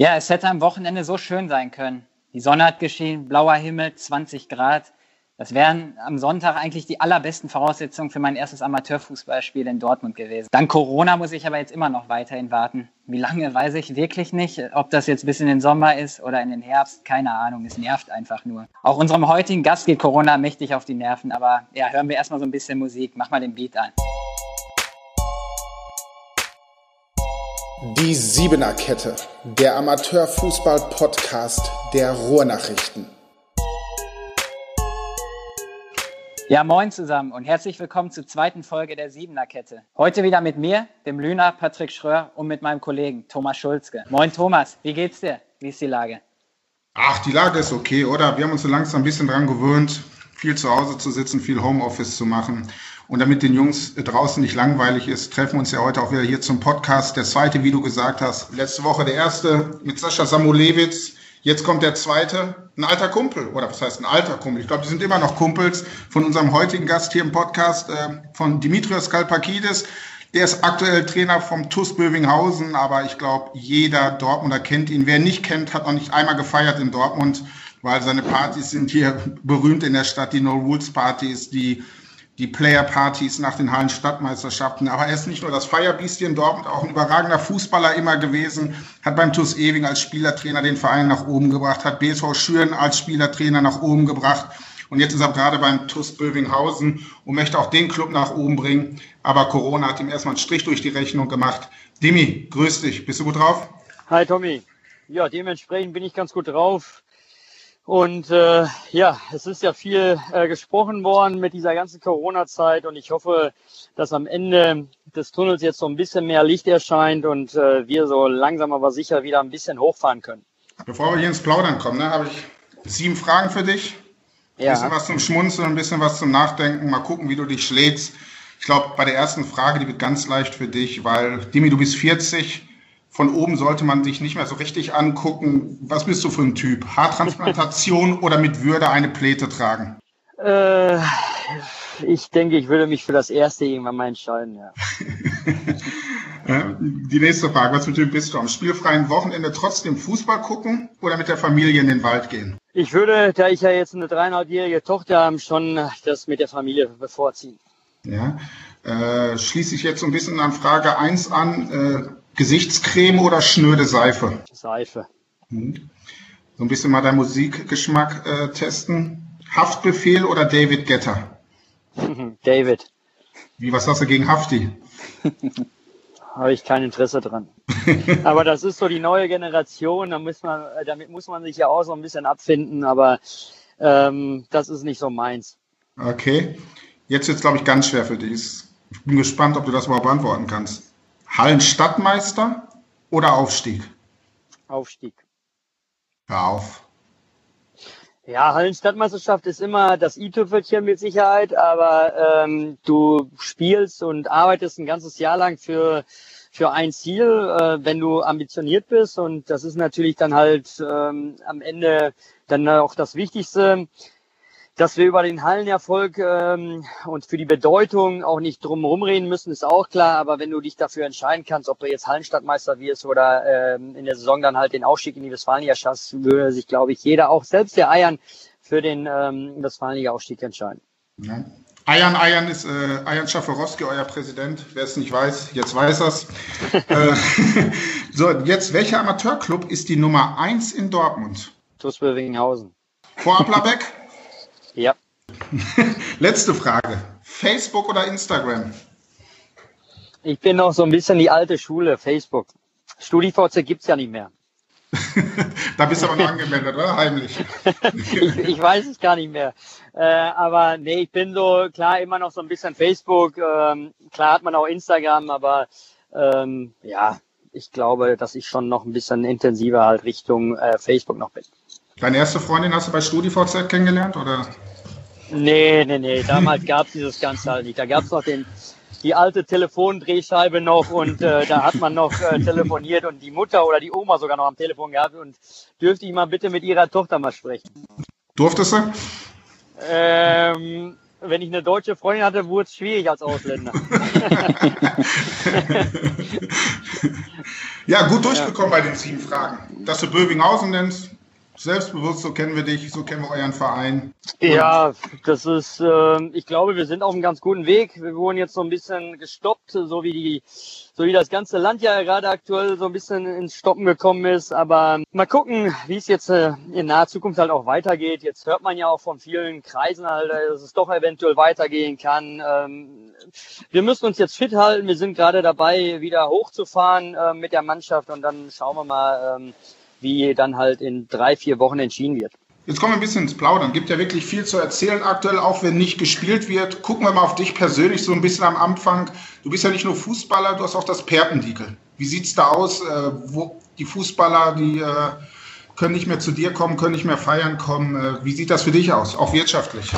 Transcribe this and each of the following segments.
Ja, es hätte am Wochenende so schön sein können. Die Sonne hat geschienen, blauer Himmel, 20 Grad. Das wären am Sonntag eigentlich die allerbesten Voraussetzungen für mein erstes Amateurfußballspiel in Dortmund gewesen. Dank Corona muss ich aber jetzt immer noch weiterhin warten. Wie lange, weiß ich wirklich nicht. Ob das jetzt bis in den Sommer ist oder in den Herbst, keine Ahnung. Es nervt einfach nur. Auch unserem heutigen Gast geht Corona mächtig auf die Nerven. Aber ja, hören wir erstmal so ein bisschen Musik. Mach mal den Beat an. Die Siebener Kette, der Amateurfußball-Podcast der Ruhrnachrichten. Ja, moin zusammen und herzlich willkommen zur zweiten Folge der Siebener Kette. Heute wieder mit mir, dem Lüner Patrick Schröer und mit meinem Kollegen Thomas Schulzke. Moin Thomas, wie geht's dir? Wie ist die Lage? Ach, die Lage ist okay, oder? Wir haben uns so langsam ein bisschen dran gewöhnt, viel zu Hause zu sitzen, viel Homeoffice zu machen. Und damit den Jungs draußen nicht langweilig ist, treffen wir uns ja heute auch wieder hier zum Podcast. Der zweite, wie du gesagt hast, letzte Woche der erste mit Sascha Samulewitz Jetzt kommt der zweite, ein alter Kumpel, oder was heißt ein alter Kumpel? Ich glaube, die sind immer noch Kumpels von unserem heutigen Gast hier im Podcast, äh, von Dimitrios Kalpakidis. Der ist aktuell Trainer vom TuS Bövinghausen, aber ich glaube, jeder Dortmunder kennt ihn. Wer nicht kennt, hat noch nicht einmal gefeiert in Dortmund, weil seine Partys sind hier berühmt in der Stadt, die No Rules Partys, die die Player-Partys nach den Hallen-Stadtmeisterschaften. Aber er ist nicht nur das Feierbiest in Dortmund, auch ein überragender Fußballer immer gewesen, hat beim TuS Ewing als Spielertrainer den Verein nach oben gebracht, hat BSV Schüren als Spielertrainer nach oben gebracht. Und jetzt ist er gerade beim TuS Bövinghausen und möchte auch den Club nach oben bringen. Aber Corona hat ihm erstmal einen Strich durch die Rechnung gemacht. Dimi, grüß dich. Bist du gut drauf? Hi Tommy. Ja, dementsprechend bin ich ganz gut drauf. Und äh, ja, es ist ja viel äh, gesprochen worden mit dieser ganzen Corona-Zeit und ich hoffe, dass am Ende des Tunnels jetzt so ein bisschen mehr Licht erscheint und äh, wir so langsam aber sicher wieder ein bisschen hochfahren können. Bevor wir hier ins Plaudern kommen, ne, habe ich sieben Fragen für dich. Ein ja. bisschen was zum Schmunzeln, ein bisschen was zum Nachdenken. Mal gucken, wie du dich schlägst. Ich glaube, bei der ersten Frage, die wird ganz leicht für dich, weil Dimi, du bist 40 von oben sollte man sich nicht mehr so richtig angucken. Was bist du für ein Typ? Haartransplantation oder mit Würde eine Pläte tragen? Äh, ich denke, ich würde mich für das erste irgendwann mal entscheiden, ja. Die nächste Frage, was für ein Typ bist du? Am spielfreien Wochenende trotzdem Fußball gucken oder mit der Familie in den Wald gehen? Ich würde, da ich ja jetzt eine dreieinhalbjährige Tochter habe, schon das mit der Familie bevorziehen. Ja, äh, schließe ich jetzt so ein bisschen an Frage 1 an. Äh, Gesichtscreme oder schnöde Seife? Seife. Hm. So ein bisschen mal deinen Musikgeschmack äh, testen. Haftbefehl oder David Getter? David. Wie, was hast du gegen Hafti? Habe ich kein Interesse dran. aber das ist so die neue Generation, da muss man, äh, damit muss man sich ja auch so ein bisschen abfinden, aber ähm, das ist nicht so meins. Okay. Jetzt wird es, glaube ich, ganz schwer für dich. Ich bin gespannt, ob du das überhaupt beantworten kannst. Hallenstadtmeister oder Aufstieg? Aufstieg. Hör auf. Ja, Hallenstadtmeisterschaft ist immer das i-Tüpfelchen mit Sicherheit, aber ähm, du spielst und arbeitest ein ganzes Jahr lang für für ein Ziel, äh, wenn du ambitioniert bist und das ist natürlich dann halt ähm, am Ende dann auch das Wichtigste dass wir über den Hallenerfolg ähm, und für die Bedeutung auch nicht drum rumreden müssen, ist auch klar. Aber wenn du dich dafür entscheiden kannst, ob du jetzt Hallenstadtmeister wirst oder ähm, in der Saison dann halt den Aufstieg in die Westfalenliga schaffst, würde sich, glaube ich, jeder, auch selbst der Eiern, für den ähm, Westfalenliga-Aufstieg entscheiden. Ja. Eiern, Eiern ist äh, Eiern Schaforowski, euer Präsident. Wer es nicht weiß, jetzt weiß er's. äh, so, jetzt, welcher Amateurclub ist die Nummer eins in Dortmund? TuS Bövinghausen. Vor Applerbeck? Ja. Letzte Frage. Facebook oder Instagram? Ich bin noch so ein bisschen die alte Schule, Facebook. StudiVZ gibt's ja nicht mehr. da bist du aber noch angemeldet, oder? Heimlich. ich, ich, weiß es gar nicht mehr. Äh, aber nee, ich bin so, klar, immer noch so ein bisschen Facebook. Ähm, klar hat man auch Instagram, aber ähm, ja, ich glaube, dass ich schon noch ein bisschen intensiver halt Richtung äh, Facebook noch bin. Deine erste Freundin hast du bei StudiVZ kennengelernt, oder? Nee, nee, nee. Damals gab es dieses Ganze halt nicht. Da gab es noch den, die alte Telefondrehscheibe noch und äh, da hat man noch äh, telefoniert und die Mutter oder die Oma sogar noch am Telefon gehabt und dürfte ich mal bitte mit ihrer Tochter mal sprechen. Durftest du? Ähm, wenn ich eine deutsche Freundin hatte, wurde es schwierig als Ausländer. ja, gut durchgekommen ja. bei den sieben Fragen. Dass du Bövinghausen nennst, selbstbewusst, so kennen wir dich, so kennen wir euren Verein. Ja, das ist, äh, ich glaube, wir sind auf einem ganz guten Weg. Wir wurden jetzt so ein bisschen gestoppt, so wie die, so wie das ganze Land ja gerade aktuell so ein bisschen ins Stoppen gekommen ist. Aber mal gucken, wie es jetzt äh, in naher Zukunft halt auch weitergeht. Jetzt hört man ja auch von vielen Kreisen halt, dass es doch eventuell weitergehen kann. Ähm, wir müssen uns jetzt fit halten. Wir sind gerade dabei, wieder hochzufahren äh, mit der Mannschaft und dann schauen wir mal, ähm, wie dann halt in drei, vier Wochen entschieden wird. Jetzt kommen wir ein bisschen ins Plaudern. Gibt ja wirklich viel zu erzählen aktuell, auch wenn nicht gespielt wird. Gucken wir mal auf dich persönlich so ein bisschen am Anfang. Du bist ja nicht nur Fußballer, du hast auch das Perpendikel. Wie sieht's da aus? Äh, wo die Fußballer, die äh, können nicht mehr zu dir kommen, können nicht mehr feiern kommen. Äh, wie sieht das für dich aus, auch wirtschaftlich?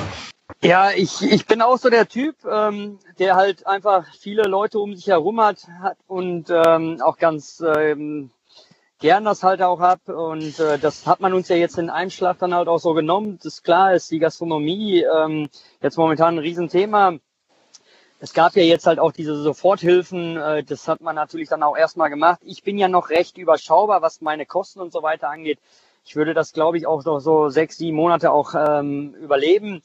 Ja, ich, ich bin auch so der Typ, ähm, der halt einfach viele Leute um sich herum hat, hat und ähm, auch ganz ähm, gern das halt auch hab und äh, das hat man uns ja jetzt in einem Schlag dann halt auch so genommen. Das ist klar, ist die Gastronomie ähm, jetzt momentan ein Riesenthema. Es gab ja jetzt halt auch diese Soforthilfen, äh, das hat man natürlich dann auch erstmal gemacht. Ich bin ja noch recht überschaubar, was meine Kosten und so weiter angeht. Ich würde das, glaube ich, auch noch so sechs, sieben Monate auch ähm, überleben.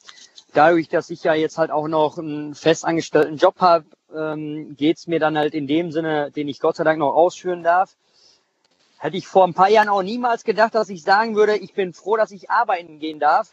Dadurch, dass ich ja jetzt halt auch noch einen festangestellten Job habe, ähm, geht mir dann halt in dem Sinne, den ich Gott sei Dank noch ausführen darf. Hätte ich vor ein paar Jahren auch niemals gedacht, dass ich sagen würde, ich bin froh, dass ich arbeiten gehen darf.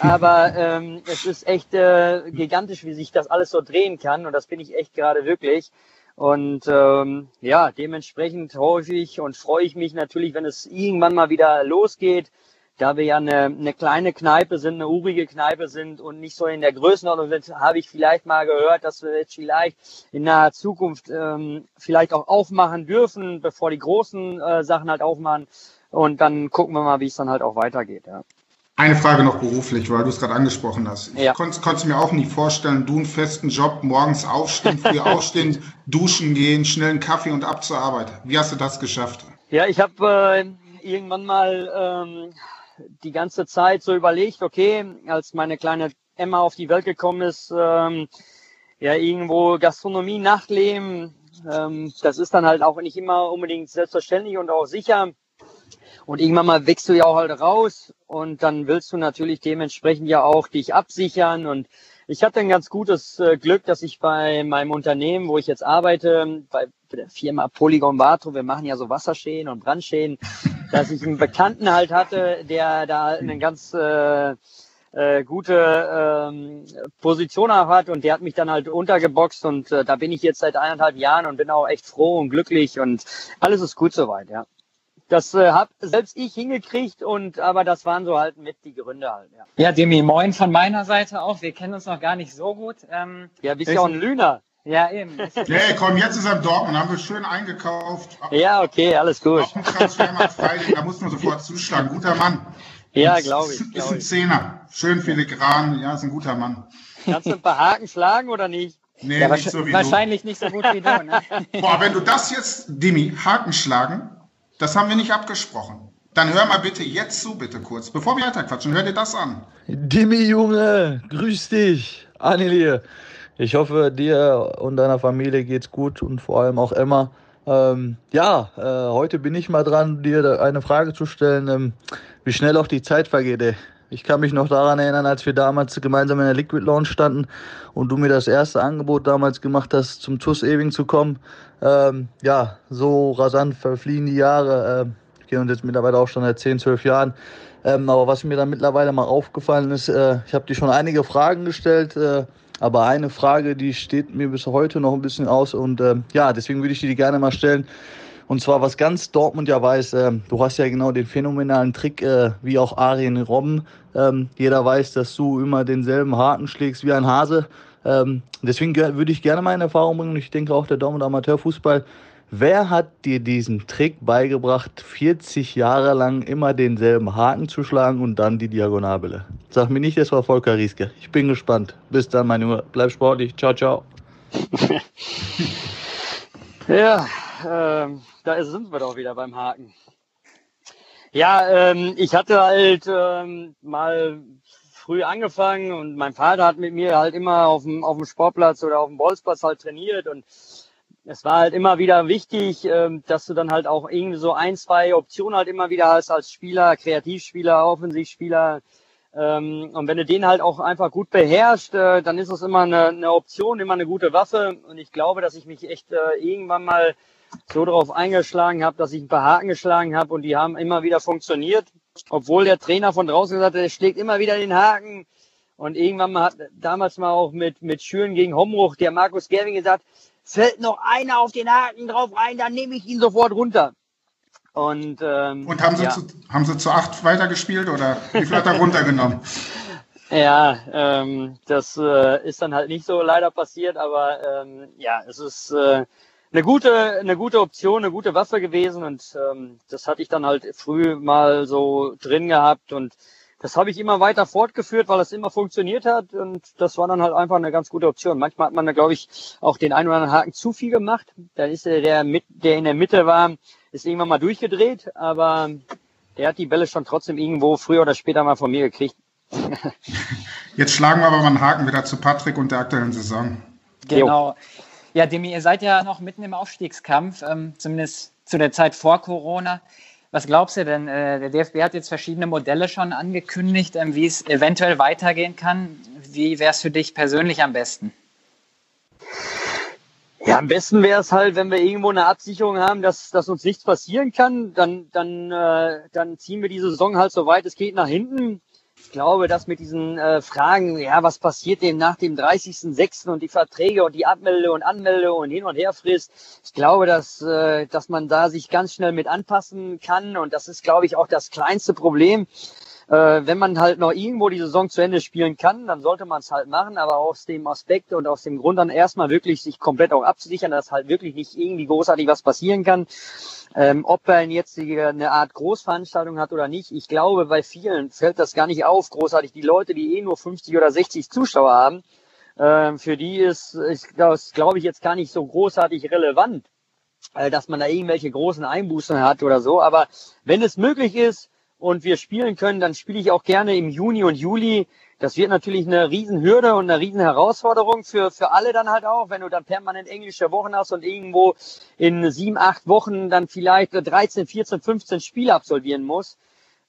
Aber ähm, es ist echt äh, gigantisch, wie sich das alles so drehen kann. Und das bin ich echt gerade wirklich. Und ähm, ja, dementsprechend häufig und freue ich mich natürlich, wenn es irgendwann mal wieder losgeht da wir ja eine, eine kleine Kneipe sind, eine urige Kneipe sind und nicht so in der Größenordnung sind, habe ich vielleicht mal gehört, dass wir jetzt vielleicht in naher Zukunft ähm, vielleicht auch aufmachen dürfen, bevor die großen äh, Sachen halt aufmachen. Und dann gucken wir mal, wie es dann halt auch weitergeht. Ja. Eine Frage noch beruflich, weil du es gerade angesprochen hast. Ich ja. konnte, konnte mir auch nie vorstellen, du einen festen Job, morgens aufstehen, früh aufstehen, duschen gehen, schnell einen Kaffee und ab zur Arbeit. Wie hast du das geschafft? Ja, ich habe äh, irgendwann mal ähm, die ganze Zeit so überlegt, okay, als meine kleine Emma auf die Welt gekommen ist, ähm, ja, irgendwo Gastronomie, Nachtleben, ähm, das ist dann halt auch nicht immer unbedingt selbstverständlich und auch sicher. Und irgendwann mal wächst du ja auch halt raus und dann willst du natürlich dementsprechend ja auch dich absichern. Und ich hatte ein ganz gutes äh, Glück, dass ich bei meinem Unternehmen, wo ich jetzt arbeite, bei der Firma Polygon Vato, wir machen ja so Wasserschäden und Brandschäden, dass ich einen Bekannten halt hatte, der da eine ganz äh, äh, gute ähm, Position auch hat und der hat mich dann halt untergeboxt und äh, da bin ich jetzt seit eineinhalb Jahren und bin auch echt froh und glücklich und alles ist gut soweit, ja. Das äh, habe selbst ich hingekriegt und aber das waren so halt mit die Gründe halt, ja. Ja, Demi, moin von meiner Seite auch. Wir kennen uns noch gar nicht so gut. Ähm, ja, bist ja auch ein Lüner. Ja, eben. Nee, komm, jetzt ist er in Dortmund, haben wir schön eingekauft. Ja, okay, alles gut. Auf dem Transfermarkt da muss man sofort zuschlagen. Guter Mann. Ja, glaube ich. Ist ein Zehner. Schön filigran, ja, ist ein guter Mann. Kannst du ein paar Haken schlagen oder nicht? Nee, ja, nicht so wie wahrscheinlich du. nicht so gut wie du. Ne? Boah, wenn du das jetzt, Dimi, Haken schlagen, das haben wir nicht abgesprochen. Dann hör mal bitte jetzt zu, bitte kurz. Bevor wir weiterquatschen, hör dir das an. Dimi, Junge, grüß dich. Annelier. Ich hoffe, dir und deiner Familie geht's gut und vor allem auch Emma. Ähm, ja, äh, heute bin ich mal dran, dir eine Frage zu stellen, ähm, wie schnell auch die Zeit vergeht. Ey. Ich kann mich noch daran erinnern, als wir damals gemeinsam in der Liquid Launch standen und du mir das erste Angebot damals gemacht hast, zum TUS Ewing zu kommen. Ähm, ja, so rasant verfliehen die Jahre. Äh, kennen uns jetzt mittlerweile auch schon seit 10, 12 Jahren. Ähm, aber was mir dann mittlerweile mal aufgefallen ist, äh, ich habe dir schon einige Fragen gestellt. Äh, aber eine Frage, die steht mir bis heute noch ein bisschen aus und äh, ja, deswegen würde ich dir die gerne mal stellen. Und zwar, was ganz Dortmund ja weiß, äh, du hast ja genau den phänomenalen Trick, äh, wie auch Arjen Robben. Ähm, jeder weiß, dass du immer denselben Haken schlägst wie ein Hase. Ähm, deswegen würde ich gerne meine Erfahrung bringen und ich denke auch der Dortmund Amateurfußball Wer hat dir diesen Trick beigebracht, 40 Jahre lang immer denselben Haken zu schlagen und dann die Diagonalbille? Sag mir nicht, das war Volker Rieske. Ich bin gespannt. Bis dann, mein Junge. Bleib sportlich. Ciao, ciao. ja, ähm, da sind wir doch wieder beim Haken. Ja, ähm, ich hatte halt ähm, mal früh angefangen und mein Vater hat mit mir halt immer auf dem, auf dem Sportplatz oder auf dem Bolzplatz halt trainiert und es war halt immer wieder wichtig, ähm, dass du dann halt auch irgendwie so ein, zwei Optionen halt immer wieder hast als Spieler, Kreativspieler, Offensivspieler. Ähm, und wenn du den halt auch einfach gut beherrschst, äh, dann ist es immer eine, Option, immer eine gute Waffe. Und ich glaube, dass ich mich echt äh, irgendwann mal so darauf eingeschlagen habe, dass ich ein paar Haken geschlagen habe und die haben immer wieder funktioniert. Obwohl der Trainer von draußen gesagt hat, er schlägt immer wieder den Haken. Und irgendwann mal hat damals mal auch mit, mit Schüren gegen Hombruch der Markus Gerwing gesagt, fällt noch einer auf den Haken drauf rein, dann nehme ich ihn sofort runter. Und, ähm, und haben, sie ja. zu, haben sie zu acht weitergespielt oder wie viel hat er runtergenommen? Ja, ähm, das äh, ist dann halt nicht so leider passiert, aber ähm, ja, es ist äh, eine gute, eine gute Option, eine gute Waffe gewesen und ähm, das hatte ich dann halt früh mal so drin gehabt und das habe ich immer weiter fortgeführt, weil es immer funktioniert hat und das war dann halt einfach eine ganz gute Option. Manchmal hat man da, glaube ich, auch den einen oder anderen Haken zu viel gemacht. Dann ist der, der, mit, der in der Mitte war, ist irgendwann mal durchgedreht, aber der hat die Bälle schon trotzdem irgendwo früher oder später mal von mir gekriegt. Jetzt schlagen wir aber mal einen Haken wieder zu Patrick und der aktuellen Saison. Genau. Ja, Demi, ihr seid ja noch mitten im Aufstiegskampf, ähm, zumindest zu der Zeit vor Corona. Was glaubst du denn? Äh, der DFB hat jetzt verschiedene Modelle schon angekündigt, ähm, wie es eventuell weitergehen kann. Wie wäre es für dich persönlich am besten? Ja, am besten wäre es halt, wenn wir irgendwo eine Absicherung haben, dass, dass uns nichts passieren kann. Dann, dann, äh, dann ziehen wir die Saison halt so weit es geht nach hinten glaube, dass mit diesen äh, Fragen, ja, was passiert denn nach dem 30.06. und die Verträge und die Abmelde und Anmelde und hin und her frisst, ich glaube, dass, äh, dass man da sich ganz schnell mit anpassen kann und das ist, glaube ich, auch das kleinste Problem. Äh, wenn man halt noch irgendwo die Saison zu Ende spielen kann, dann sollte man es halt machen, aber aus dem Aspekt und aus dem Grund dann erstmal wirklich sich komplett auch abzusichern, dass halt wirklich nicht irgendwie großartig was passieren kann. Ähm, ob er jetzt eine Art Großveranstaltung hat oder nicht, ich glaube, bei vielen fällt das gar nicht auf, großartig. Die Leute, die eh nur 50 oder 60 Zuschauer haben, ähm, für die ist, ist das, glaube ich, jetzt gar nicht so großartig relevant, äh, dass man da irgendwelche großen Einbußen hat oder so. Aber wenn es möglich ist, und wir spielen können, dann spiele ich auch gerne im Juni und Juli. Das wird natürlich eine Riesenhürde und eine Riesenherausforderung für, für alle dann halt auch, wenn du dann permanent englische Wochen hast und irgendwo in sieben, acht Wochen dann vielleicht 13, 14, 15 Spiele absolvieren musst.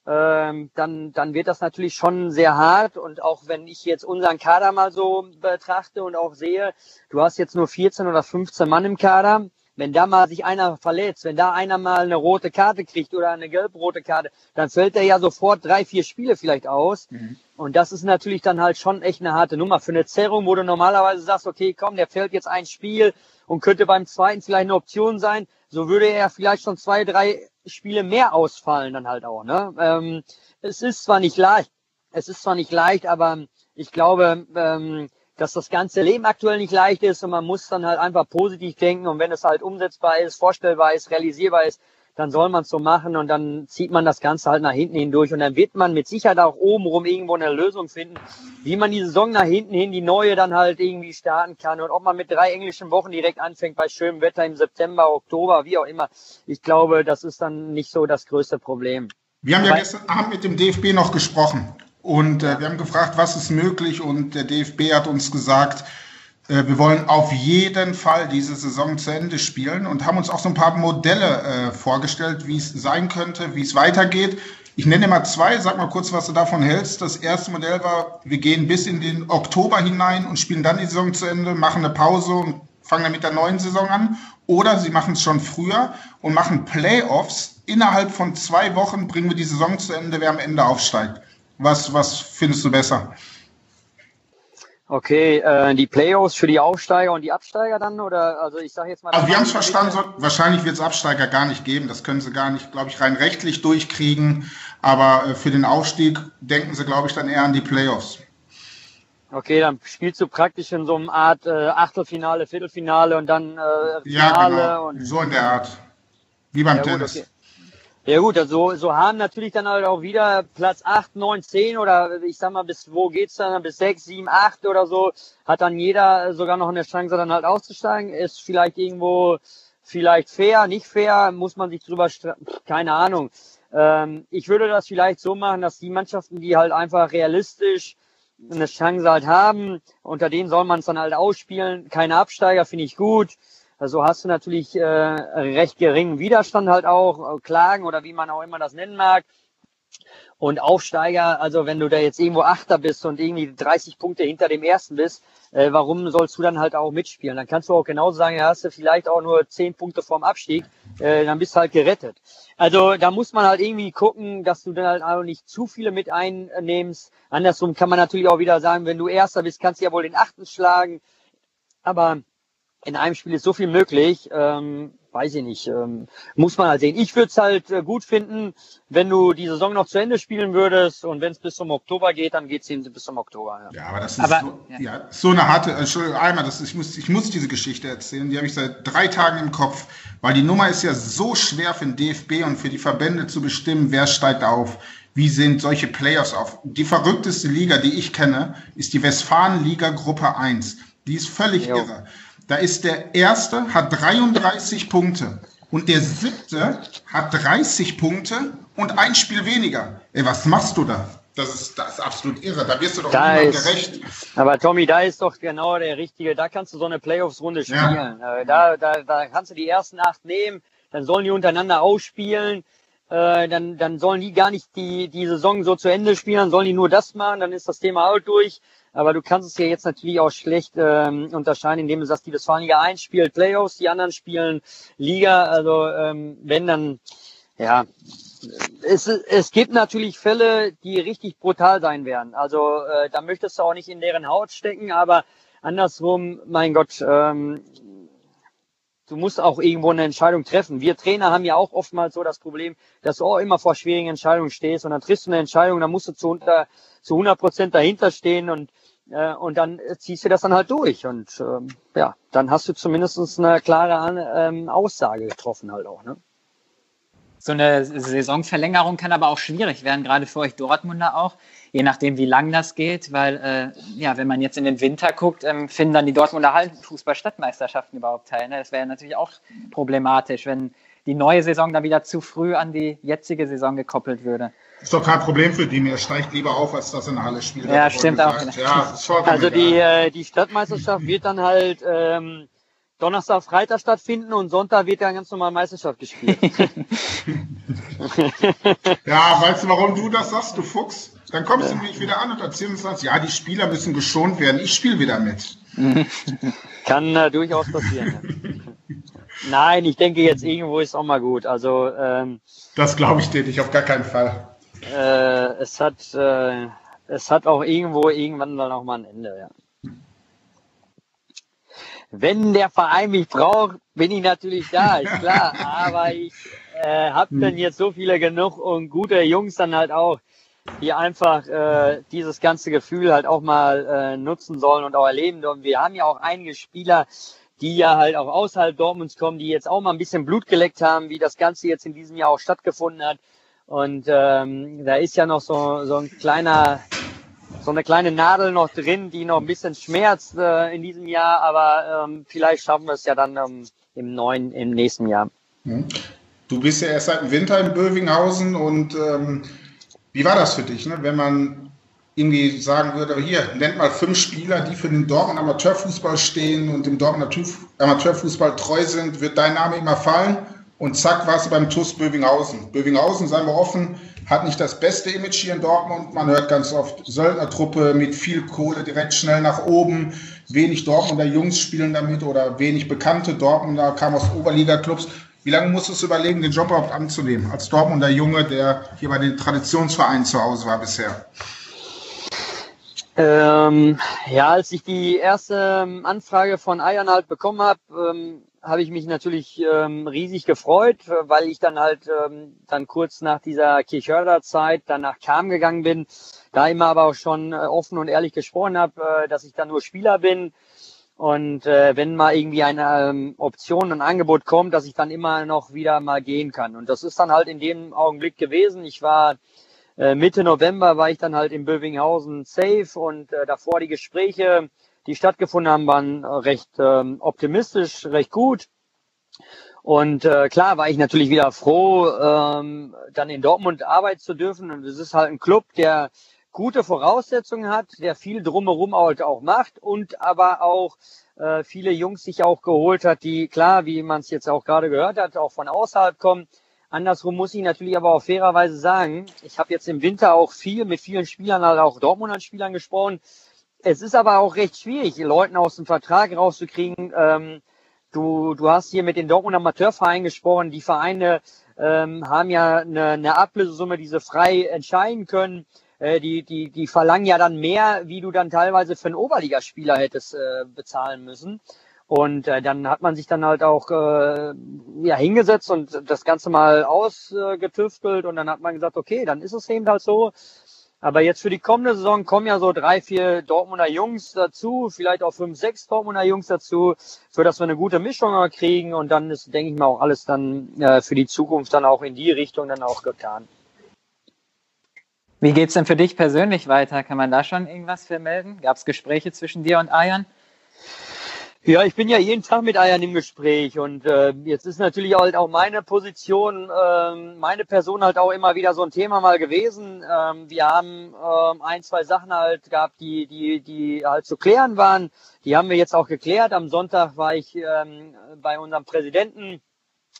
Ähm, dann, dann wird das natürlich schon sehr hart. Und auch wenn ich jetzt unseren Kader mal so betrachte und auch sehe, du hast jetzt nur 14 oder 15 Mann im Kader, wenn da mal sich einer verletzt, wenn da einer mal eine rote Karte kriegt oder eine gelb-rote Karte, dann fällt er ja sofort drei, vier Spiele vielleicht aus. Mhm. Und das ist natürlich dann halt schon echt eine harte Nummer für eine Zerrung, wo du normalerweise sagst, okay, komm, der fällt jetzt ein Spiel und könnte beim zweiten vielleicht eine Option sein. So würde er vielleicht schon zwei, drei Spiele mehr ausfallen dann halt auch. Ne? Ähm, es ist zwar nicht leicht, es ist zwar nicht leicht, aber ich glaube, ähm, dass das ganze Leben aktuell nicht leicht ist und man muss dann halt einfach positiv denken und wenn es halt umsetzbar ist, vorstellbar ist, realisierbar ist, dann soll man es so machen und dann zieht man das Ganze halt nach hinten hindurch und dann wird man mit Sicherheit auch obenrum irgendwo eine Lösung finden, wie man die Saison nach hinten hin, die neue dann halt irgendwie starten kann und ob man mit drei englischen Wochen direkt anfängt bei schönem Wetter im September, Oktober, wie auch immer. Ich glaube, das ist dann nicht so das größte Problem. Wir haben ja gestern Abend mit dem DFB noch gesprochen und äh, wir haben gefragt, was ist möglich und der DFB hat uns gesagt, äh, wir wollen auf jeden Fall diese Saison zu Ende spielen und haben uns auch so ein paar Modelle äh, vorgestellt, wie es sein könnte, wie es weitergeht. Ich nenne mal zwei, sag mal kurz, was du davon hältst. Das erste Modell war, wir gehen bis in den Oktober hinein und spielen dann die Saison zu Ende, machen eine Pause und fangen dann mit der neuen Saison an. Oder sie machen es schon früher und machen Playoffs. Innerhalb von zwei Wochen bringen wir die Saison zu Ende, wer am Ende aufsteigt. Was, was findest du besser? Okay, äh, die Playoffs für die Aufsteiger und die Absteiger dann oder also ich sage jetzt mal. Also wir haben es verstanden, so, wahrscheinlich wird es Absteiger gar nicht geben. Das können sie gar nicht, glaube ich, rein rechtlich durchkriegen. Aber äh, für den Aufstieg denken sie, glaube ich, dann eher an die Playoffs. Okay, dann spielst du praktisch in so einer Art äh, Achtelfinale, Viertelfinale und dann äh, Finale. Ja, genau. Und, so in der Art. Wie beim ja, Tennis. Gut, okay. Ja gut, also so haben natürlich dann halt auch wieder Platz 8, 9, 10 oder ich sag mal, bis wo geht's dann? Bis 6, 7, 8 oder so, hat dann jeder sogar noch eine Chance dann halt auszusteigen. Ist vielleicht irgendwo vielleicht fair, nicht fair, muss man sich drüber keine Ahnung. Ähm, ich würde das vielleicht so machen, dass die Mannschaften, die halt einfach realistisch eine Chance halt haben. Unter denen soll man es dann halt ausspielen. Keine Absteiger, finde ich gut. Also hast du natürlich äh, recht geringen Widerstand halt auch, äh, Klagen oder wie man auch immer das nennen mag. Und Aufsteiger, also wenn du da jetzt irgendwo Achter bist und irgendwie 30 Punkte hinter dem Ersten bist, äh, warum sollst du dann halt auch mitspielen? Dann kannst du auch genauso sagen, ja, hast du vielleicht auch nur 10 Punkte vorm Abstieg, äh, dann bist du halt gerettet. Also da muss man halt irgendwie gucken, dass du dann halt auch nicht zu viele mit einnimmst. Andersrum kann man natürlich auch wieder sagen, wenn du Erster bist, kannst du ja wohl den Achten schlagen. Aber in einem Spiel ist so viel möglich. Ähm, weiß ich nicht, ähm, muss man halt sehen. Ich würde es halt äh, gut finden, wenn du die Saison noch zu Ende spielen würdest und wenn es bis zum Oktober geht, dann geht es eben bis zum Oktober. Ja, ja aber das ist aber, so, ja. ja. so eine harte, Entschuldigung, einmal, das, ich, muss, ich muss diese Geschichte erzählen, die habe ich seit drei Tagen im Kopf, weil die Nummer ist ja so schwer für den DFB und für die Verbände zu bestimmen, wer steigt auf. Wie sind solche Playoffs auf? Die verrückteste Liga, die ich kenne, ist die Westfalen-Liga Gruppe 1. Die ist völlig jo. irre. Da ist der erste, hat 33 Punkte. Und der siebte hat 30 Punkte und ein Spiel weniger. Ey, was machst du da? Das ist, das ist absolut irre. Da wirst du doch da niemand gerecht. Aber Tommy, da ist doch genau der richtige. Da kannst du so eine Playoffs-Runde spielen. Ja. Äh, da, da, da kannst du die ersten acht nehmen. Dann sollen die untereinander ausspielen. Äh, dann, dann sollen die gar nicht die, die Saison so zu Ende spielen. Dann sollen die nur das machen. Dann ist das Thema auch durch. Aber du kannst es ja jetzt natürlich auch schlecht ähm, unterscheiden, indem du sagst, die Westfalenliga 1 spielt Playoffs, die anderen spielen Liga. Also ähm, wenn dann, ja, es, es gibt natürlich Fälle, die richtig brutal sein werden. Also äh, da möchtest du auch nicht in deren Haut stecken, aber andersrum, mein Gott, ähm, du musst auch irgendwo eine Entscheidung treffen. Wir Trainer haben ja auch oftmals so das Problem, dass du auch immer vor schwierigen Entscheidungen stehst und dann triffst du eine Entscheidung, dann musst du zu, unter, zu 100 Prozent dahinter stehen und äh, und dann ziehst du das dann halt durch. Und ähm, ja, dann hast du zumindest eine klare ähm, Aussage getroffen halt auch. Ne? So eine Saisonverlängerung kann aber auch schwierig werden, gerade für euch Dortmunder auch, je nachdem, wie lang das geht, weil äh, ja, wenn man jetzt in den Winter guckt, ähm, finden dann die Dortmunder Hallenfußball-Stadtmeisterschaften überhaupt teil. Ne? Das wäre natürlich auch problematisch, wenn die neue Saison dann wieder zu früh an die jetzige Saison gekoppelt würde. Ist doch kein Problem für die. Mir steigt lieber auf, als dass in der Halle spielt. Ja, stimmt auch. Ja, also die, äh, die Stadtmeisterschaft wird dann halt ähm, Donnerstag, Freitag stattfinden und Sonntag wird dann ganz normal Meisterschaft gespielt. ja, weißt du, warum du das sagst, du Fuchs? Dann kommst du nämlich wieder an und erzählst uns das, ja, die Spieler müssen geschont werden. Ich spiele wieder mit. Kann äh, durchaus passieren. Nein, ich denke jetzt irgendwo ist auch mal gut. Also ähm, das glaube ich dir nicht, auf gar keinen Fall. Äh, es hat äh, es hat auch irgendwo irgendwann dann auch mal ein Ende. Ja. Wenn der Verein mich braucht, bin ich natürlich da, ist klar. Aber ich äh, habe hm. dann jetzt so viele genug und gute Jungs dann halt auch, die einfach äh, dieses ganze Gefühl halt auch mal äh, nutzen sollen und auch erleben sollen. Wir haben ja auch einige Spieler, die ja halt auch außerhalb Dortmunds kommen, die jetzt auch mal ein bisschen Blut geleckt haben, wie das Ganze jetzt in diesem Jahr auch stattgefunden hat. Und ähm, da ist ja noch so, so ein kleiner, so eine kleine Nadel noch drin, die noch ein bisschen schmerzt äh, in diesem Jahr, aber ähm, vielleicht schaffen wir es ja dann ähm, im neuen, im nächsten Jahr. Mhm. Du bist ja erst seit dem Winter in Bövinghausen und ähm, wie war das für dich, ne? wenn man irgendwie sagen würde, hier, nennt mal fünf Spieler, die für den Dortmund Amateurfußball stehen und dem Dortmund Amateurfußball treu sind, wird dein Name immer fallen und zack, warst du beim TUS Bövinghausen. Bövinghausen, seien wir offen, hat nicht das beste Image hier in Dortmund. Man hört ganz oft Söldnertruppe mit viel Kohle direkt schnell nach oben. Wenig Dortmunder Jungs spielen damit oder wenig bekannte Dortmunder kamen aus Oberliga-Clubs. Wie lange musstest du überlegen, den Job überhaupt anzunehmen? Als Dortmunder Junge, der hier bei den Traditionsvereinen zu Hause war bisher. Ähm, ja, als ich die erste ähm, Anfrage von Eiern halt bekommen habe, ähm, habe ich mich natürlich ähm, riesig gefreut, weil ich dann halt ähm, dann kurz nach dieser Kirchhörder Zeit dann nach Kam gegangen bin, da immer aber auch schon äh, offen und ehrlich gesprochen habe, äh, dass ich dann nur Spieler bin und äh, wenn mal irgendwie eine ähm, Option, ein Angebot kommt, dass ich dann immer noch wieder mal gehen kann. Und das ist dann halt in dem Augenblick gewesen. Ich war äh, Mitte November war ich dann halt in Bövinghausen safe und äh, davor die Gespräche, die stattgefunden haben, waren recht ähm, optimistisch, recht gut. Und äh, klar war ich natürlich wieder froh, ähm, dann in Dortmund arbeiten zu dürfen. Und es ist halt ein Club, der gute Voraussetzungen hat, der viel drumherum halt auch macht und aber auch äh, viele Jungs sich auch geholt hat, die klar, wie man es jetzt auch gerade gehört hat, auch von außerhalb kommen. Andersrum muss ich natürlich aber auch fairerweise sagen, ich habe jetzt im Winter auch viel mit vielen Spielern, halt auch Dortmunder Spielern gesprochen. Es ist aber auch recht schwierig, Leuten aus dem Vertrag rauszukriegen. Ähm, du, du hast hier mit den Dortmunder Amateurvereinen gesprochen. Die Vereine ähm, haben ja eine, eine Ablösesumme, die sie frei entscheiden können. Äh, die, die, die verlangen ja dann mehr, wie du dann teilweise für einen Oberligaspieler hättest äh, bezahlen müssen. Und äh, dann hat man sich dann halt auch äh, ja, hingesetzt und das Ganze mal ausgetüftelt und dann hat man gesagt, okay, dann ist es eben halt so. Aber jetzt für die kommende Saison kommen ja so drei, vier Dortmunder Jungs dazu, vielleicht auch fünf, sechs Dortmunder Jungs dazu, für dass wir eine gute Mischung kriegen und dann ist, denke ich mal, auch alles dann äh, für die Zukunft dann auch in die Richtung dann auch getan. Wie geht's denn für dich persönlich weiter? Kann man da schon irgendwas vermelden? Gab es Gespräche zwischen dir und Ayan? Ja, ich bin ja jeden Tag mit Ayan im Gespräch und äh, jetzt ist natürlich halt auch meine Position, äh, meine Person halt auch immer wieder so ein Thema mal gewesen. Ähm, wir haben äh, ein, zwei Sachen halt gehabt, die, die, die halt zu klären waren. Die haben wir jetzt auch geklärt. Am Sonntag war ich ähm, bei unserem Präsidenten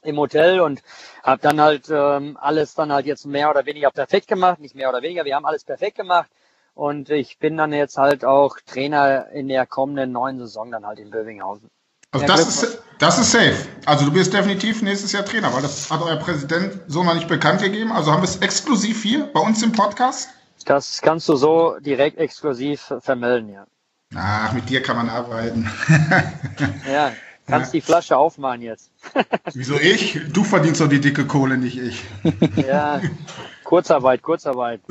im Hotel und habe dann halt ähm, alles dann halt jetzt mehr oder weniger perfekt gemacht. Nicht mehr oder weniger, wir haben alles perfekt gemacht. Und ich bin dann jetzt halt auch Trainer in der kommenden neuen Saison dann halt in Bövinghausen. Also das ist, das ist safe. Also du bist definitiv nächstes Jahr Trainer, weil das hat euer Präsident so noch nicht bekannt gegeben. Also haben wir es exklusiv hier bei uns im Podcast? Das kannst du so direkt exklusiv vermelden, ja. Ach, mit dir kann man arbeiten. ja, kannst ja. die Flasche aufmachen jetzt. Wieso ich? Du verdienst doch die dicke Kohle, nicht ich. ja, Kurzarbeit, Kurzarbeit.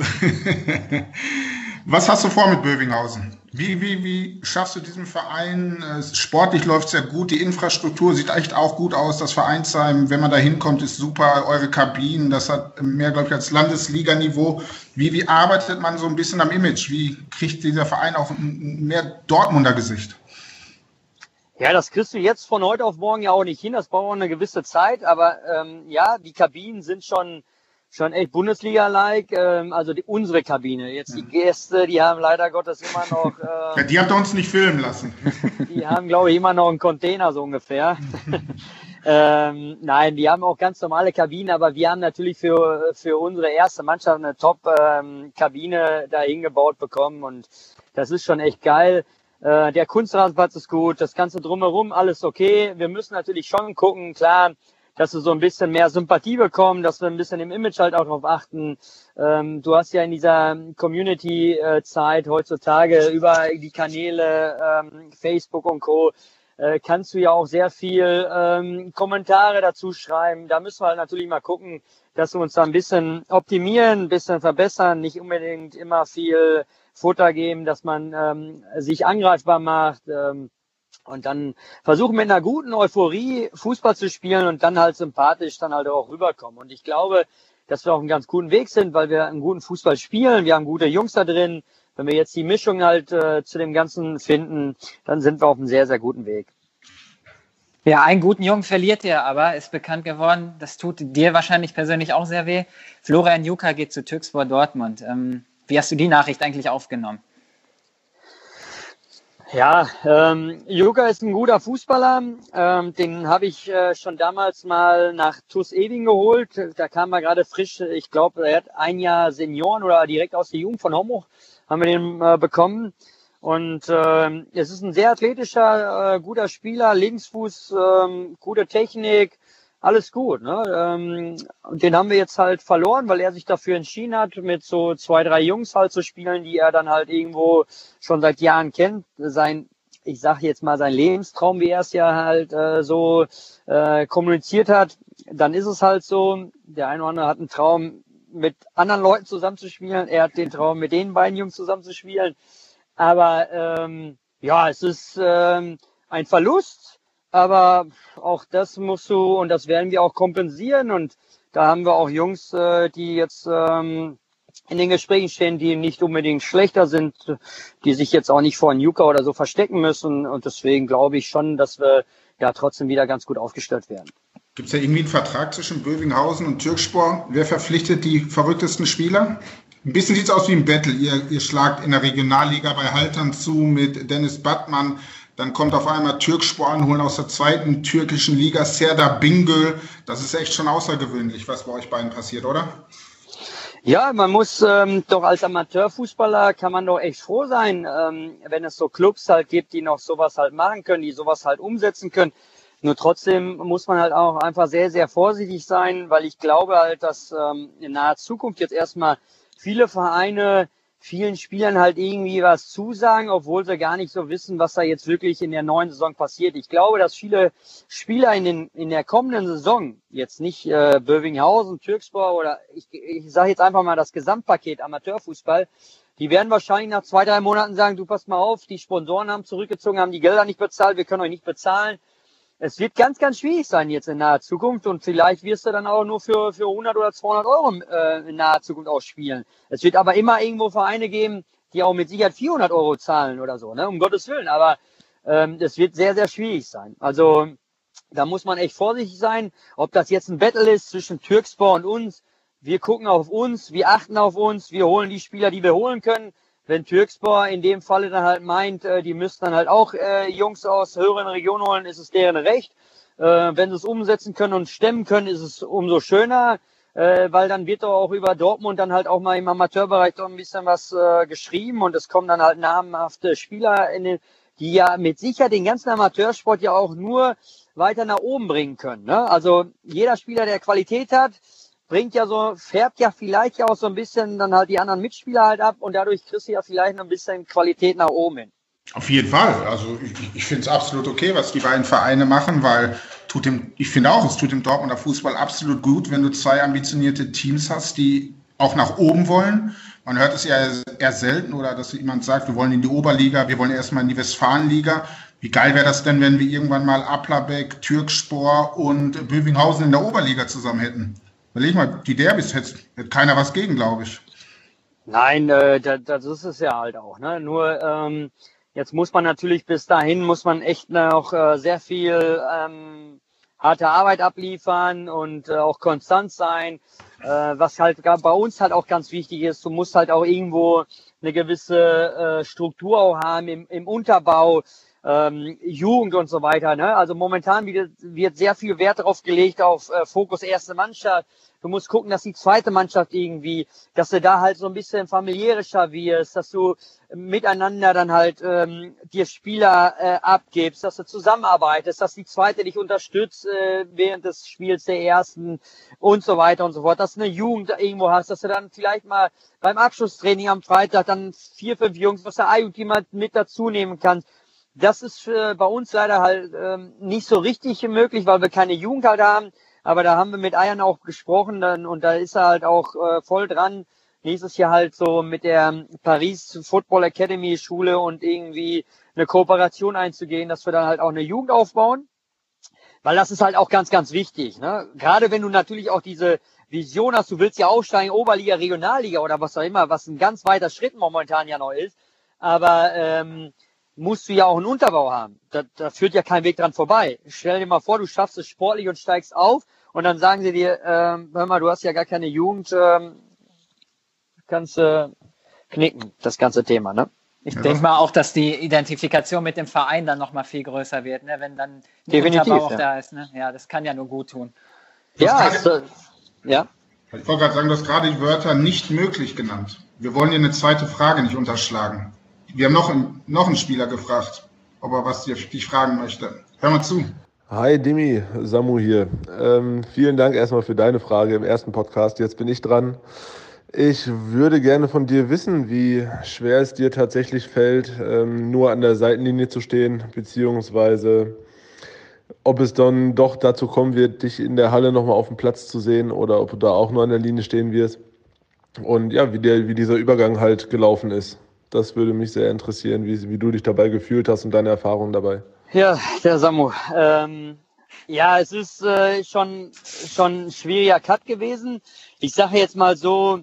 Was hast du vor mit Bövinghausen? Wie, wie, wie schaffst du diesen Verein? Sportlich läuft es ja gut, die Infrastruktur sieht echt auch gut aus. Das Vereinsheim, wenn man da hinkommt, ist super. Eure Kabinen, das hat mehr, glaube ich, als Landesliganiveau. Wie, wie arbeitet man so ein bisschen am Image? Wie kriegt dieser Verein auch mehr Dortmunder Gesicht? Ja, das kriegst du jetzt von heute auf morgen ja auch nicht hin. Das braucht auch eine gewisse Zeit. Aber ähm, ja, die Kabinen sind schon schon echt Bundesliga-like. Ähm, also die, unsere Kabine. Jetzt die Gäste, die haben leider Gottes immer noch. Äh, ja, die habt ihr uns nicht filmen lassen. Die haben, glaube ich, immer noch einen Container so ungefähr. ähm, nein, die haben auch ganz normale Kabinen, aber wir haben natürlich für, für unsere erste Mannschaft eine Top-Kabine ähm, da hingebaut bekommen und das ist schon echt geil. Äh, der Kunstrasenplatz ist gut, das Ganze drumherum, alles okay. Wir müssen natürlich schon gucken, klar, dass wir so ein bisschen mehr Sympathie bekommen, dass wir ein bisschen im Image halt auch darauf achten. Ähm, du hast ja in dieser Community-Zeit heutzutage über die Kanäle ähm, Facebook und Co. Äh, kannst du ja auch sehr viel ähm, Kommentare dazu schreiben. Da müssen wir halt natürlich mal gucken, dass wir uns da ein bisschen optimieren, ein bisschen verbessern, nicht unbedingt immer viel Futter geben, dass man ähm, sich angreifbar macht. Ähm, und dann versuchen mit einer guten Euphorie Fußball zu spielen und dann halt sympathisch dann halt auch rüberkommen. Und ich glaube, dass wir auf einem ganz guten Weg sind, weil wir einen guten Fußball spielen. Wir haben gute Jungs da drin. Wenn wir jetzt die Mischung halt äh, zu dem Ganzen finden, dann sind wir auf einem sehr, sehr guten Weg. Ja, einen guten Jungen verliert ihr aber, ist bekannt geworden. Das tut dir wahrscheinlich persönlich auch sehr weh. Florian Juka geht zu Türkspor Dortmund. Ähm, wie hast du die Nachricht eigentlich aufgenommen? Ja, ähm, Juga ist ein guter Fußballer. Ähm, den habe ich äh, schon damals mal nach TuS Ewing geholt. Da kam er gerade frisch. Ich glaube, er hat ein Jahr Senioren oder direkt aus der Jugend von Homburg haben wir den äh, bekommen. Und äh, es ist ein sehr athletischer, äh, guter Spieler, Linksfuß, äh, gute Technik, alles gut. Ne? Ähm, den haben wir jetzt halt verloren, weil er sich dafür entschieden hat, mit so zwei, drei Jungs halt zu spielen, die er dann halt irgendwo schon seit Jahren kennt. Sein, ich sage jetzt mal, sein Lebenstraum, wie er es ja halt äh, so äh, kommuniziert hat, dann ist es halt so, der eine oder andere hat einen Traum, mit anderen Leuten zusammenzuspielen. Er hat den Traum, mit den beiden Jungs zusammenzuspielen. Aber ähm, ja, es ist ähm, ein Verlust aber auch das musst du und das werden wir auch kompensieren. Und da haben wir auch Jungs, äh, die jetzt ähm, in den Gesprächen stehen, die nicht unbedingt schlechter sind, die sich jetzt auch nicht vor Nuka oder so verstecken müssen. Und deswegen glaube ich schon, dass wir ja trotzdem wieder ganz gut aufgestellt werden. Gibt es da irgendwie einen Vertrag zwischen Bövinghausen und Türkspor? Wer verpflichtet die verrücktesten Spieler? Ein bisschen sieht es aus wie ein Battle. Ihr, ihr schlagt in der Regionalliga bei Haltern zu mit Dennis Battmann. Dann kommt auf einmal Türkspor anholen aus der zweiten türkischen Liga, Serdar Bingöl. Das ist echt schon außergewöhnlich, was bei euch beiden passiert, oder? Ja, man muss ähm, doch als Amateurfußballer kann man doch echt froh sein, ähm, wenn es so Clubs halt gibt, die noch sowas halt machen können, die sowas halt umsetzen können. Nur trotzdem muss man halt auch einfach sehr, sehr vorsichtig sein, weil ich glaube halt, dass ähm, in naher Zukunft jetzt erstmal viele Vereine vielen Spielern halt irgendwie was zusagen, obwohl sie gar nicht so wissen, was da jetzt wirklich in der neuen Saison passiert. Ich glaube, dass viele Spieler in, den, in der kommenden Saison, jetzt nicht äh, Bövinghausen, Türkspor oder ich, ich sage jetzt einfach mal das Gesamtpaket Amateurfußball, die werden wahrscheinlich nach zwei, drei Monaten sagen, du pass mal auf, die Sponsoren haben zurückgezogen, haben die Gelder nicht bezahlt, wir können euch nicht bezahlen es wird ganz, ganz schwierig sein jetzt in naher Zukunft und vielleicht wirst du dann auch nur für, für 100 oder 200 Euro äh, in naher Zukunft ausspielen. Es wird aber immer irgendwo Vereine geben, die auch mit Sicherheit 400 Euro zahlen oder so, ne? um Gottes Willen. Aber ähm, es wird sehr, sehr schwierig sein. Also da muss man echt vorsichtig sein, ob das jetzt ein Battle ist zwischen Türkspor und uns. Wir gucken auf uns, wir achten auf uns, wir holen die Spieler, die wir holen können wenn Türkspor in dem Falle dann halt meint, äh, die müssten dann halt auch äh, Jungs aus höheren Regionen holen, ist es deren Recht. Äh, wenn sie es umsetzen können und stemmen können, ist es umso schöner, äh, weil dann wird doch auch über Dortmund dann halt auch mal im Amateurbereich doch ein bisschen was äh, geschrieben und es kommen dann halt namhafte Spieler in den, die ja mit sicher den ganzen Amateursport ja auch nur weiter nach oben bringen können. Ne? Also jeder Spieler, der Qualität hat, bringt ja so, färbt ja vielleicht ja auch so ein bisschen dann halt die anderen Mitspieler halt ab und dadurch kriegst du ja vielleicht noch ein bisschen Qualität nach oben hin. Auf jeden Fall. Also ich, ich finde es absolut okay, was die beiden Vereine machen, weil tut dem, ich finde auch, es tut dem Dortmunder Fußball absolut gut, wenn du zwei ambitionierte Teams hast, die auch nach oben wollen. Man hört es ja eher selten oder dass jemand sagt, wir wollen in die Oberliga, wir wollen erstmal in die Westfalenliga. Wie geil wäre das denn, wenn wir irgendwann mal Aplabeck, Türkspor und Bövinghausen in der Oberliga zusammen hätten? Überleg mal, die Derbys hätte, hätte keiner was gegen, glaube ich. Nein, äh, das, das ist es ja halt auch. Ne? Nur ähm, jetzt muss man natürlich bis dahin, muss man echt noch äh, sehr viel ähm, harte Arbeit abliefern und äh, auch konstant sein. Äh, was halt bei uns halt auch ganz wichtig ist, du musst halt auch irgendwo eine gewisse äh, Struktur auch haben im, im Unterbau ähm, Jugend und so weiter. Ne? Also momentan wird, wird sehr viel Wert darauf gelegt auf äh, Fokus erste Mannschaft. Du musst gucken, dass die zweite Mannschaft irgendwie, dass du da halt so ein bisschen familiärischer wirst, dass du miteinander dann halt ähm, dir Spieler äh, abgibst, dass du zusammenarbeitest, dass die zweite dich unterstützt äh, während des Spiels der ersten und so weiter und so fort, dass du eine Jugend irgendwo hast, dass du dann vielleicht mal beim Abschlusstraining am Freitag dann vier, fünf Jungs aus der A-Jugend mit dazu nehmen kannst das ist für, bei uns leider halt ähm, nicht so richtig möglich, weil wir keine Jugend halt haben. Aber da haben wir mit Eiern auch gesprochen dann, und da ist er halt auch äh, voll dran. Nächstes Jahr halt so mit der Paris Football Academy Schule und irgendwie eine Kooperation einzugehen, dass wir dann halt auch eine Jugend aufbauen. Weil das ist halt auch ganz, ganz wichtig. Ne? Gerade wenn du natürlich auch diese Vision hast, du willst ja aufsteigen, Oberliga, Regionalliga oder was auch immer, was ein ganz weiter Schritt momentan ja noch ist. Aber ähm, musst du ja auch einen Unterbau haben. Da, da führt ja kein Weg dran vorbei. Stell dir mal vor, du schaffst es sportlich und steigst auf und dann sagen sie dir, ähm, hör mal, du hast ja gar keine Jugend, ähm, kannst äh, knicken, das ganze Thema, ne? Ich ja. denke mal auch, dass die Identifikation mit dem Verein dann nochmal viel größer wird, ne? wenn dann Definitiv, Unterbau auch ja. da ist. Ne? Ja, das kann ja nur gut tun. Ja, es, äh, ja. Ich wollte gerade sagen, du hast gerade die Wörter nicht möglich genannt. Wir wollen dir eine zweite Frage nicht unterschlagen. Wir haben noch, einen, noch einen Spieler gefragt, ob er was dich fragen möchte. Hör mal zu. Hi Dimi, Samu hier. Ähm, vielen Dank erstmal für deine Frage im ersten Podcast. Jetzt bin ich dran. Ich würde gerne von dir wissen, wie schwer es dir tatsächlich fällt, ähm, nur an der Seitenlinie zu stehen, beziehungsweise ob es dann doch dazu kommen wird, dich in der Halle nochmal auf dem Platz zu sehen oder ob du da auch nur an der Linie stehen wirst. Und ja, wie, der, wie dieser Übergang halt gelaufen ist. Das würde mich sehr interessieren, wie, wie du dich dabei gefühlt hast und deine Erfahrungen dabei. Ja, der Samu. Ähm, ja, es ist äh, schon, schon ein schwieriger Cut gewesen. Ich sage jetzt mal so,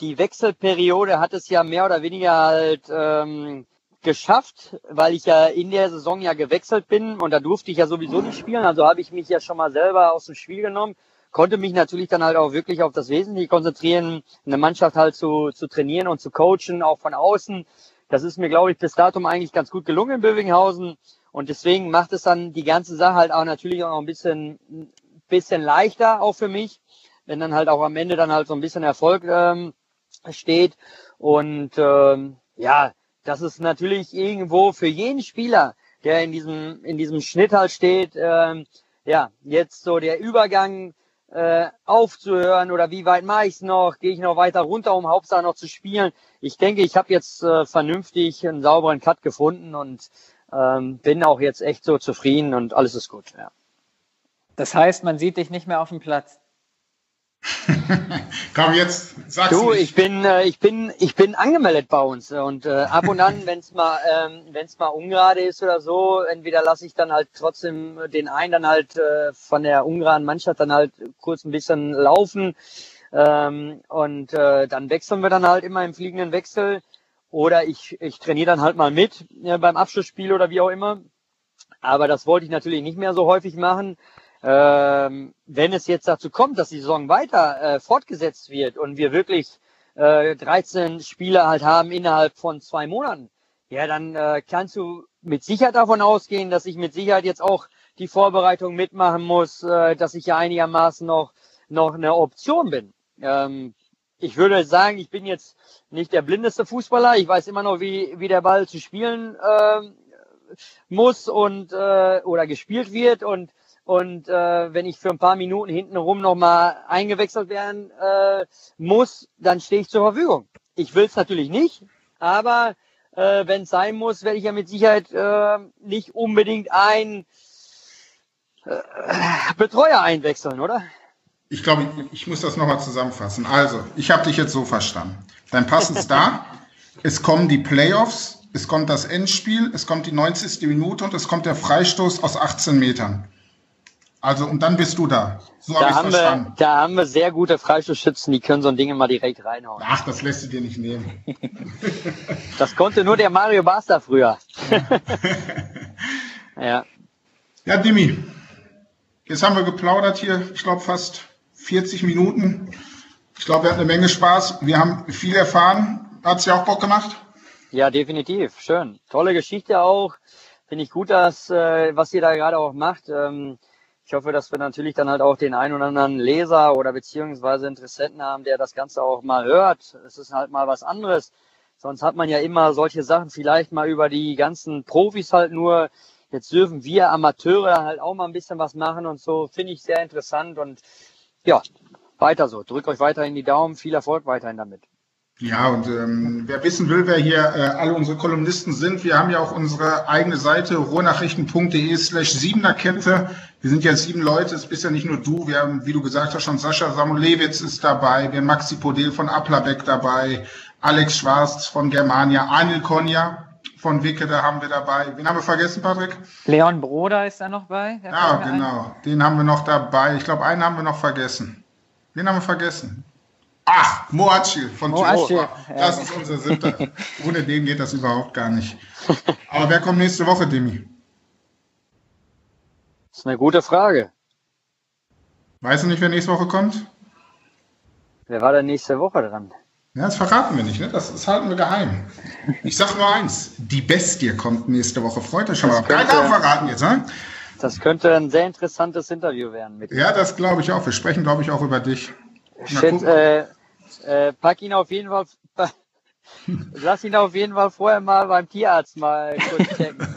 die Wechselperiode hat es ja mehr oder weniger halt ähm, geschafft, weil ich ja in der Saison ja gewechselt bin und da durfte ich ja sowieso nicht spielen. Also habe ich mich ja schon mal selber aus dem Spiel genommen konnte mich natürlich dann halt auch wirklich auf das Wesentliche konzentrieren, eine Mannschaft halt zu, zu trainieren und zu coachen, auch von außen. Das ist mir, glaube ich, bis datum eigentlich ganz gut gelungen in Bövinghausen. Und deswegen macht es dann die ganze Sache halt auch natürlich auch noch ein bisschen, bisschen leichter auch für mich, wenn dann halt auch am Ende dann halt so ein bisschen Erfolg ähm, steht. Und ähm, ja, das ist natürlich irgendwo für jeden Spieler, der in diesem, in diesem Schnitt halt steht, ähm, ja, jetzt so der Übergang äh, aufzuhören oder wie weit mache ich es noch? Gehe ich noch weiter runter, um Hauptsache noch zu spielen? Ich denke, ich habe jetzt äh, vernünftig einen sauberen Cut gefunden und ähm, bin auch jetzt echt so zufrieden und alles ist gut. Ja. Das heißt, man sieht dich nicht mehr auf dem Platz. Komm jetzt, sag's Du, nicht. ich bin, äh, ich bin, ich bin angemeldet bei uns und äh, ab und an, wenn es mal, ähm, wenn es mal ungerade ist oder so, entweder lasse ich dann halt trotzdem den einen dann halt äh, von der ungeraden Mannschaft dann halt kurz ein bisschen laufen ähm, und äh, dann wechseln wir dann halt immer im fliegenden Wechsel oder ich, ich trainiere dann halt mal mit äh, beim Abschlussspiel oder wie auch immer. Aber das wollte ich natürlich nicht mehr so häufig machen. Ähm, wenn es jetzt dazu kommt, dass die Saison weiter äh, fortgesetzt wird und wir wirklich äh, 13 Spieler halt haben innerhalb von zwei Monaten, ja, dann äh, kannst du mit Sicherheit davon ausgehen, dass ich mit Sicherheit jetzt auch die Vorbereitung mitmachen muss, äh, dass ich ja einigermaßen noch, noch eine Option bin. Ähm, ich würde sagen, ich bin jetzt nicht der blindeste Fußballer. Ich weiß immer noch, wie, wie der Ball zu spielen äh, muss und äh, oder gespielt wird und und äh, wenn ich für ein paar Minuten hintenrum nochmal eingewechselt werden äh, muss, dann stehe ich zur Verfügung. Ich will es natürlich nicht, aber äh, wenn es sein muss, werde ich ja mit Sicherheit äh, nicht unbedingt ein äh, Betreuer einwechseln, oder? Ich glaube, ich muss das nochmal zusammenfassen. Also, ich habe dich jetzt so verstanden. Dein Pass ist da. Es kommen die Playoffs, es kommt das Endspiel, es kommt die 90. Minute und es kommt der Freistoß aus 18 Metern. Also, und dann bist du da. So Da ich haben, verstanden. wir, da haben wir sehr gute Freistoßschützen, die können so ein Ding immer direkt reinhauen. Ach, das lässt du dir nicht nehmen. Das konnte nur der Mario Basta früher. ja. Ja, Dimi, jetzt haben wir geplaudert hier, ich glaube fast 40 Minuten. Ich glaube, wir hatten eine Menge Spaß. Wir haben viel erfahren. Hat's dir auch Bock gemacht? Ja, definitiv. Schön. Tolle Geschichte auch. Finde ich gut, dass, äh, was ihr da gerade auch macht. Ähm, ich hoffe, dass wir natürlich dann halt auch den einen oder anderen Leser oder beziehungsweise Interessenten haben, der das Ganze auch mal hört. Es ist halt mal was anderes. Sonst hat man ja immer solche Sachen vielleicht mal über die ganzen Profis halt nur. Jetzt dürfen wir Amateure halt auch mal ein bisschen was machen und so. Finde ich sehr interessant und ja, weiter so. Drückt euch weiterhin die Daumen. Viel Erfolg weiterhin damit. Ja, und ähm, wer wissen will, wer hier äh, alle unsere Kolumnisten sind, wir haben ja auch unsere eigene Seite ruhrnachrichten.de slash Siebenerkette. Wir sind ja sieben Leute, es bist ja nicht nur du, wir haben, wie du gesagt hast, schon Sascha Samulewitz ist dabei, wir haben Maxi Podel von Aplabeck dabei, Alex Schwarz von Germania, Anil Konja von Wicke, da haben wir dabei. Wen haben wir vergessen, Patrick? Leon Broder ist da noch bei. Ja, fällt mir ein. genau, den haben wir noch dabei. Ich glaube, einen haben wir noch vergessen. Den haben wir vergessen. Ach, Moacil von Tirol. ja. Das ist unser siebter. Ohne den geht das überhaupt gar nicht. Aber wer kommt nächste Woche, Demi? Das ist eine gute Frage. Weißt du nicht, wer nächste Woche kommt? Wer war denn nächste Woche dran? Ja, das verraten wir nicht, ne? Das, das halten wir geheim. Ich sag nur eins: Die Bestie kommt nächste Woche. Freut euch schon mal. Das Kein könnte- Namen verraten jetzt, ne? Das könnte ein sehr interessantes Interview werden mit Ja, das glaube ich auch. Wir sprechen, glaube ich, auch über dich. Ich schätz, äh, pack ihn auf jeden Fall, lass ihn auf jeden Fall vorher mal beim Tierarzt mal kurz checken.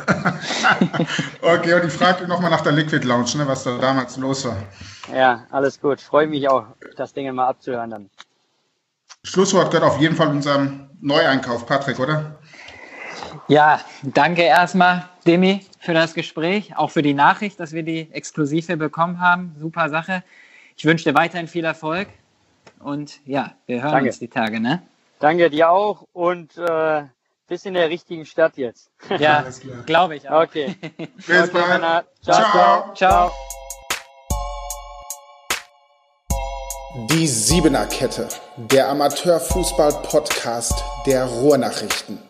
Okay, und ich frage nochmal nach der Liquid Lounge, ne, was da damals los war. Ja, alles gut. Freue mich auch, das Ding mal abzuhören dann. Schlusswort gehört auf jeden Fall unserem Neueinkauf, Patrick, oder? Ja, danke erstmal, Demi, für das Gespräch, auch für die Nachricht, dass wir die exklusiv hier bekommen haben. Super Sache. Ich wünsche dir weiterhin viel Erfolg und ja, wir hören Danke. uns die Tage, ne? Danke dir auch und äh, bis in der richtigen Stadt jetzt. Ja, glaube ich auch. Okay. Bis okay, bald. Ciao. ciao. ciao. Die Siebener Kette, der Amateurfußball-Podcast der Ruhrnachrichten.